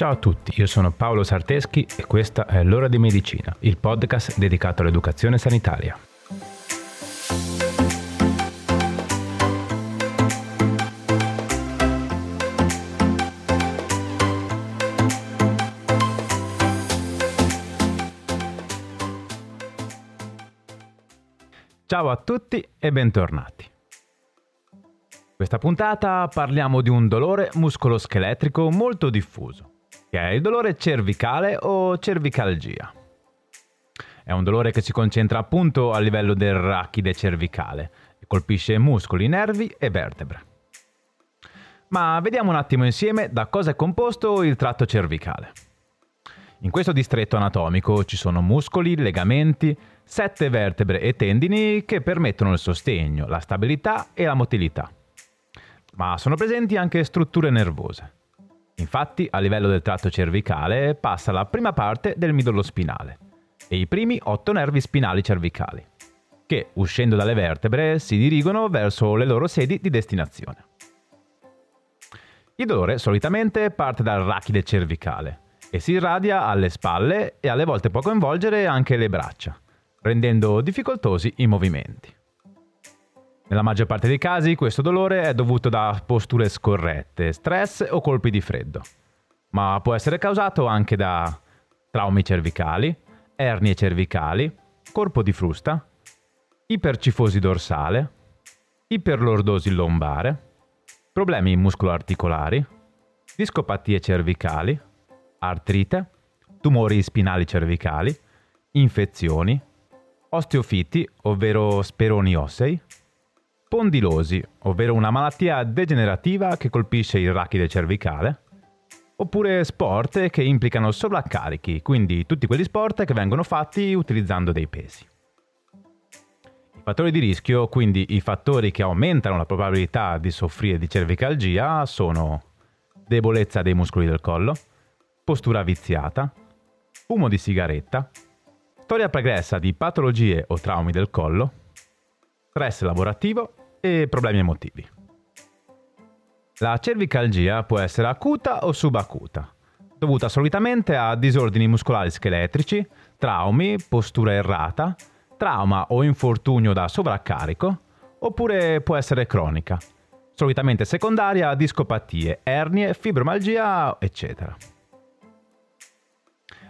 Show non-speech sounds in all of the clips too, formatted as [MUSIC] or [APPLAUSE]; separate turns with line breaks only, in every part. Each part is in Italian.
Ciao a tutti, io sono Paolo Sarteschi e questa è L'ora di medicina, il podcast dedicato all'educazione sanitaria. Ciao a tutti e bentornati. Questa puntata parliamo di un dolore muscoloscheletrico molto diffuso che è il dolore cervicale o cervicalgia. È un dolore che si concentra appunto a livello del rachide cervicale e colpisce muscoli, nervi e vertebre. Ma vediamo un attimo insieme da cosa è composto il tratto cervicale. In questo distretto anatomico ci sono muscoli, legamenti, sette vertebre e tendini che permettono il sostegno, la stabilità e la motilità. Ma sono presenti anche strutture nervose. Infatti, a livello del tratto cervicale passa la prima parte del midollo spinale e i primi otto nervi spinali cervicali, che, uscendo dalle vertebre, si dirigono verso le loro sedi di destinazione. Il dolore solitamente parte dal rachide cervicale e si irradia alle spalle e alle volte può coinvolgere anche le braccia, rendendo difficoltosi i movimenti. Nella maggior parte dei casi questo dolore è dovuto da posture scorrette, stress o colpi di freddo, ma può essere causato anche da traumi cervicali, ernie cervicali, corpo di frusta, ipercifosi dorsale, iperlordosi lombare, problemi muscolo-articolari, discopatie cervicali, artrite, tumori spinali cervicali, infezioni, osteofiti, ovvero speroni ossei, spondilosi, ovvero una malattia degenerativa che colpisce il rachide cervicale, oppure sport che implicano sovraccarichi, quindi tutti quegli sport che vengono fatti utilizzando dei pesi. I fattori di rischio, quindi i fattori che aumentano la probabilità di soffrire di cervicalgia, sono debolezza dei muscoli del collo, postura viziata, fumo di sigaretta, storia pregressa di patologie o traumi del collo, stress lavorativo e problemi emotivi. La cervicalgia può essere acuta o subacuta, dovuta solitamente a disordini muscolari scheletrici, traumi, postura errata, trauma o infortunio da sovraccarico, oppure può essere cronica, solitamente secondaria a discopatie, ernie, fibromalgia, eccetera.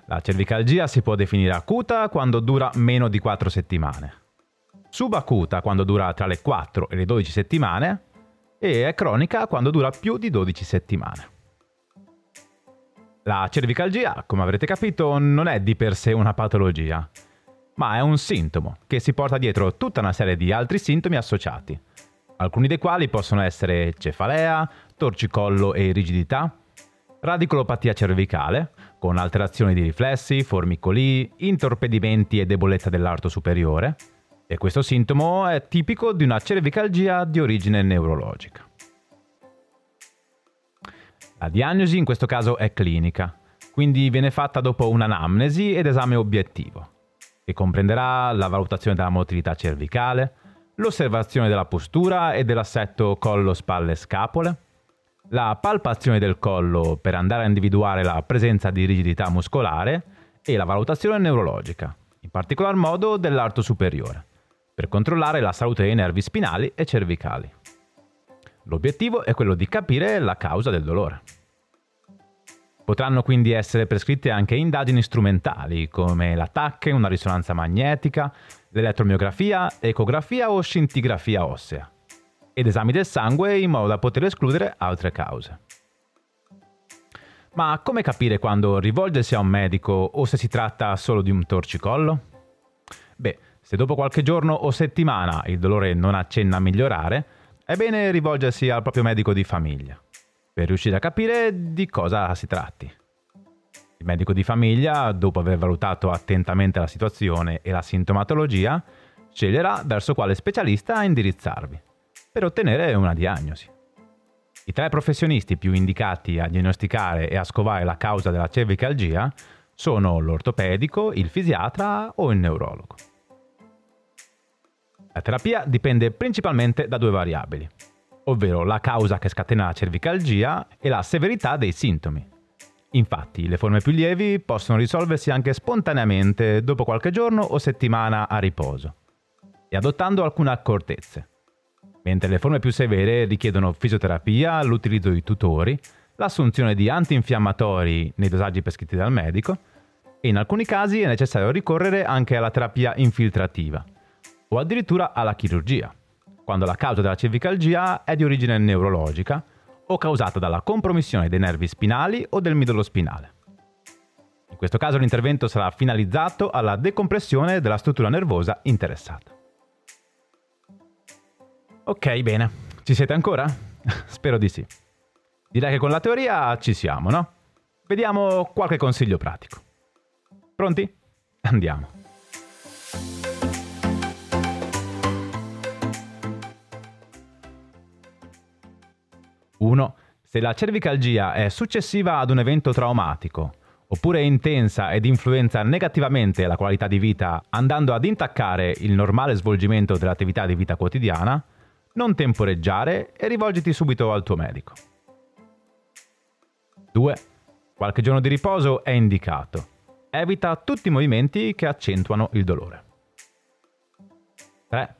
La cervicalgia si può definire acuta quando dura meno di 4 settimane subacuta quando dura tra le 4 e le 12 settimane e è cronica quando dura più di 12 settimane. La cervicalgia, come avrete capito, non è di per sé una patologia, ma è un sintomo che si porta dietro tutta una serie di altri sintomi associati, alcuni dei quali possono essere cefalea, torcicollo e rigidità, radiculopatia cervicale, con alterazioni di riflessi, formicoli, intorpedimenti e debolezza dell'arto superiore, e questo sintomo è tipico di una cervicalgia di origine neurologica. La diagnosi in questo caso è clinica, quindi viene fatta dopo un'anamnesi ed esame obiettivo, che comprenderà la valutazione della motilità cervicale, l'osservazione della postura e dell'assetto collo-spalle-scapole, la palpazione del collo per andare a individuare la presenza di rigidità muscolare e la valutazione neurologica, in particolar modo dell'arto superiore per controllare la salute dei nervi spinali e cervicali. L'obiettivo è quello di capire la causa del dolore. Potranno quindi essere prescritte anche indagini strumentali come la TAC, una risonanza magnetica, l'elettromiografia, ecografia o scintigrafia ossea, ed esami del sangue in modo da poter escludere altre cause. Ma come capire quando rivolgersi a un medico o se si tratta solo di un torcicollo? Beh, se dopo qualche giorno o settimana il dolore non accenna a migliorare, è bene rivolgersi al proprio medico di famiglia per riuscire a capire di cosa si tratti. Il medico di famiglia, dopo aver valutato attentamente la situazione e la sintomatologia, sceglierà verso quale specialista indirizzarvi per ottenere una diagnosi. I tre professionisti più indicati a diagnosticare e a scovare la causa della cervicalgia sono l'ortopedico, il fisiatra o il neurologo. La terapia dipende principalmente da due variabili, ovvero la causa che scatena la cervicalgia e la severità dei sintomi. Infatti, le forme più lievi possono risolversi anche spontaneamente dopo qualche giorno o settimana a riposo e adottando alcune accortezze, mentre le forme più severe richiedono fisioterapia, l'utilizzo di tutori, l'assunzione di antinfiammatori nei dosaggi prescritti dal medico e in alcuni casi è necessario ricorrere anche alla terapia infiltrativa o addirittura alla chirurgia, quando la causa della cervicalgia è di origine neurologica o causata dalla compromissione dei nervi spinali o del midollo spinale. In questo caso l'intervento sarà finalizzato alla decompressione della struttura nervosa interessata. Ok, bene. Ci siete ancora? [LAUGHS] Spero di sì. Direi che con la teoria ci siamo, no? Vediamo qualche consiglio pratico. Pronti? Andiamo. Se la cervicalgia è successiva ad un evento traumatico, oppure è intensa ed influenza negativamente la qualità di vita andando ad intaccare il normale svolgimento dell'attività di vita quotidiana, non temporeggiare e rivolgiti subito al tuo medico. 2. Qualche giorno di riposo è indicato. Evita tutti i movimenti che accentuano il dolore. 3.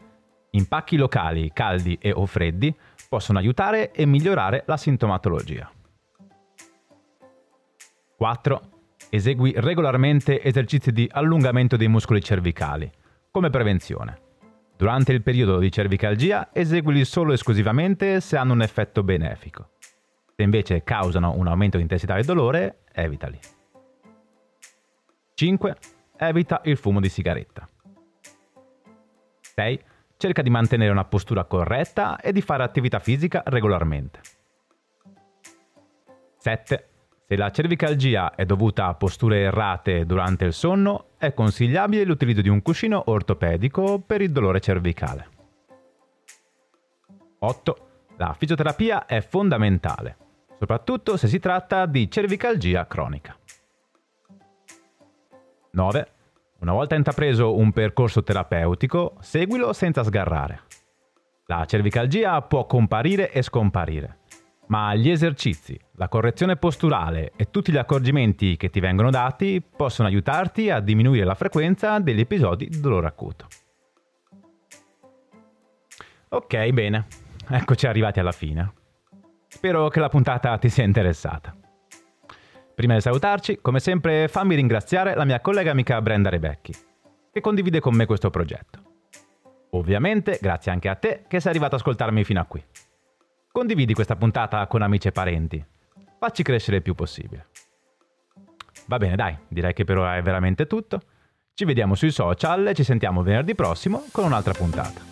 Impacchi locali, caldi e o freddi possono aiutare e migliorare la sintomatologia. 4. Esegui regolarmente esercizi di allungamento dei muscoli cervicali, come prevenzione. Durante il periodo di cervicalgia eseguili solo e esclusivamente se hanno un effetto benefico. Se invece causano un aumento di intensità del dolore, evitali. 5. Evita il fumo di sigaretta. 6 cerca di mantenere una postura corretta e di fare attività fisica regolarmente. 7. Se la cervicalgia è dovuta a posture errate durante il sonno, è consigliabile l'utilizzo di un cuscino ortopedico per il dolore cervicale. 8. La fisioterapia è fondamentale, soprattutto se si tratta di cervicalgia cronica. 9. Una volta intrapreso un percorso terapeutico, seguilo senza sgarrare. La cervicalgia può comparire e scomparire, ma gli esercizi, la correzione posturale e tutti gli accorgimenti che ti vengono dati possono aiutarti a diminuire la frequenza degli episodi di dolore acuto. Ok, bene, eccoci arrivati alla fine. Spero che la puntata ti sia interessata. Prima di salutarci, come sempre, fammi ringraziare la mia collega amica Brenda Rebecchi, che condivide con me questo progetto. Ovviamente, grazie anche a te che sei arrivato ad ascoltarmi fino a qui. Condividi questa puntata con amici e parenti. Facci crescere il più possibile. Va bene, dai, direi che per ora è veramente tutto. Ci vediamo sui social e ci sentiamo venerdì prossimo con un'altra puntata.